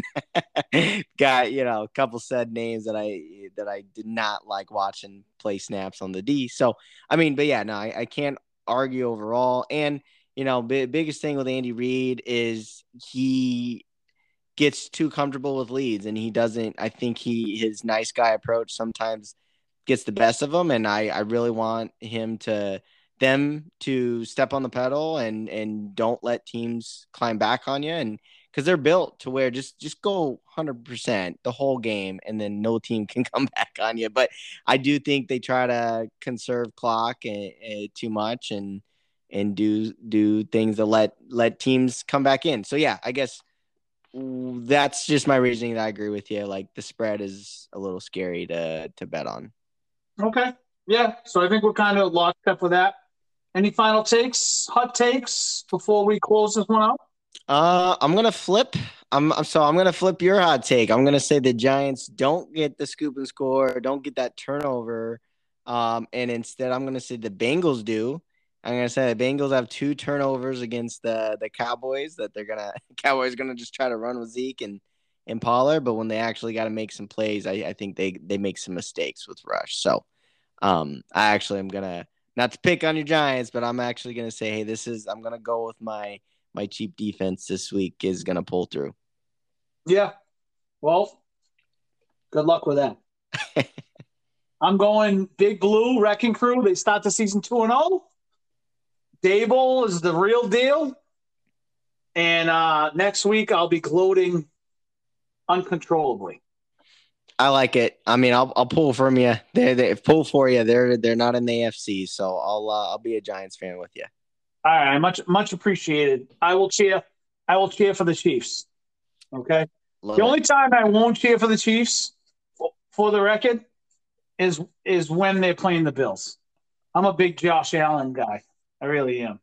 and (laughs) got you know a couple said names that I that I did not like watching play snaps on the D. So I mean, but yeah, no, I, I can't argue overall. And you know, b- biggest thing with Andy Reid is he gets too comfortable with leads and he doesn't. I think he his nice guy approach sometimes gets the best of him, and I I really want him to them to step on the pedal and and don't let teams climb back on you and because they're built to where just just go 100% the whole game and then no team (laughs) can come back on you. But i do think they try to conserve clock and, and too much and and do do things that let let teams come back in. So yeah i guess that's just my reasoning i agree with you. Like the spread is a little scary to to bet on. Okay. Yeah. So i think we're kind of locked up with that. Any final takes, hot takes before we close this one out? Uh, I'm gonna flip. I'm, I'm so I'm gonna flip your hot take. I'm gonna say the Giants don't get the scoop and score, don't get that turnover, um, and instead I'm gonna say the Bengals do. I'm gonna say the Bengals have two turnovers against the the Cowboys that they're gonna (laughs) Cowboys gonna just try to run with Zeke and and Pollard, but when they actually got to make some plays, I, I think they they make some mistakes with Rush. So, um, I actually am gonna not to pick on your Giants, but I'm actually to say, hey, this is I'm to go with my my cheap defense this week is going to pull through. Yeah. Well, good luck with that. (laughs) I'm going Big Blue Wrecking Crew. They start the season 2 and 0. Daboll is the real deal. And uh, next week I'll be gloating uncontrollably. I like it. I mean, I'll I'll pull from you. They they pull for you. They're they're not in the AFC, so I'll uh, I'll be a Giants fan with you. All right, much much appreciated. I will cheer. I will cheer for the Chiefs. Okay. Love the it. only time I won't cheer for the Chiefs, for, for the record, is is when they're playing the Bills. I'm a big Josh Allen guy. I really am.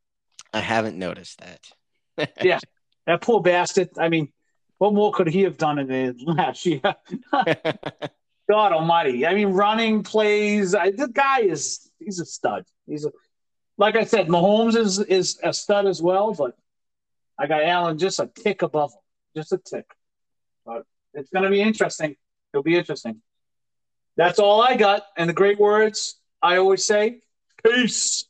I haven't noticed that. (laughs) yeah, that poor bastard. I mean, what more could he have done in the last year? (laughs) God Almighty! I mean, running plays. I, the guy is he's a stud. He's a like I said, Mahomes is is a stud as well, but I got Allen just a tick above him, just a tick. But it's going to be interesting. It'll be interesting. That's all I got. And the great words I always say, peace.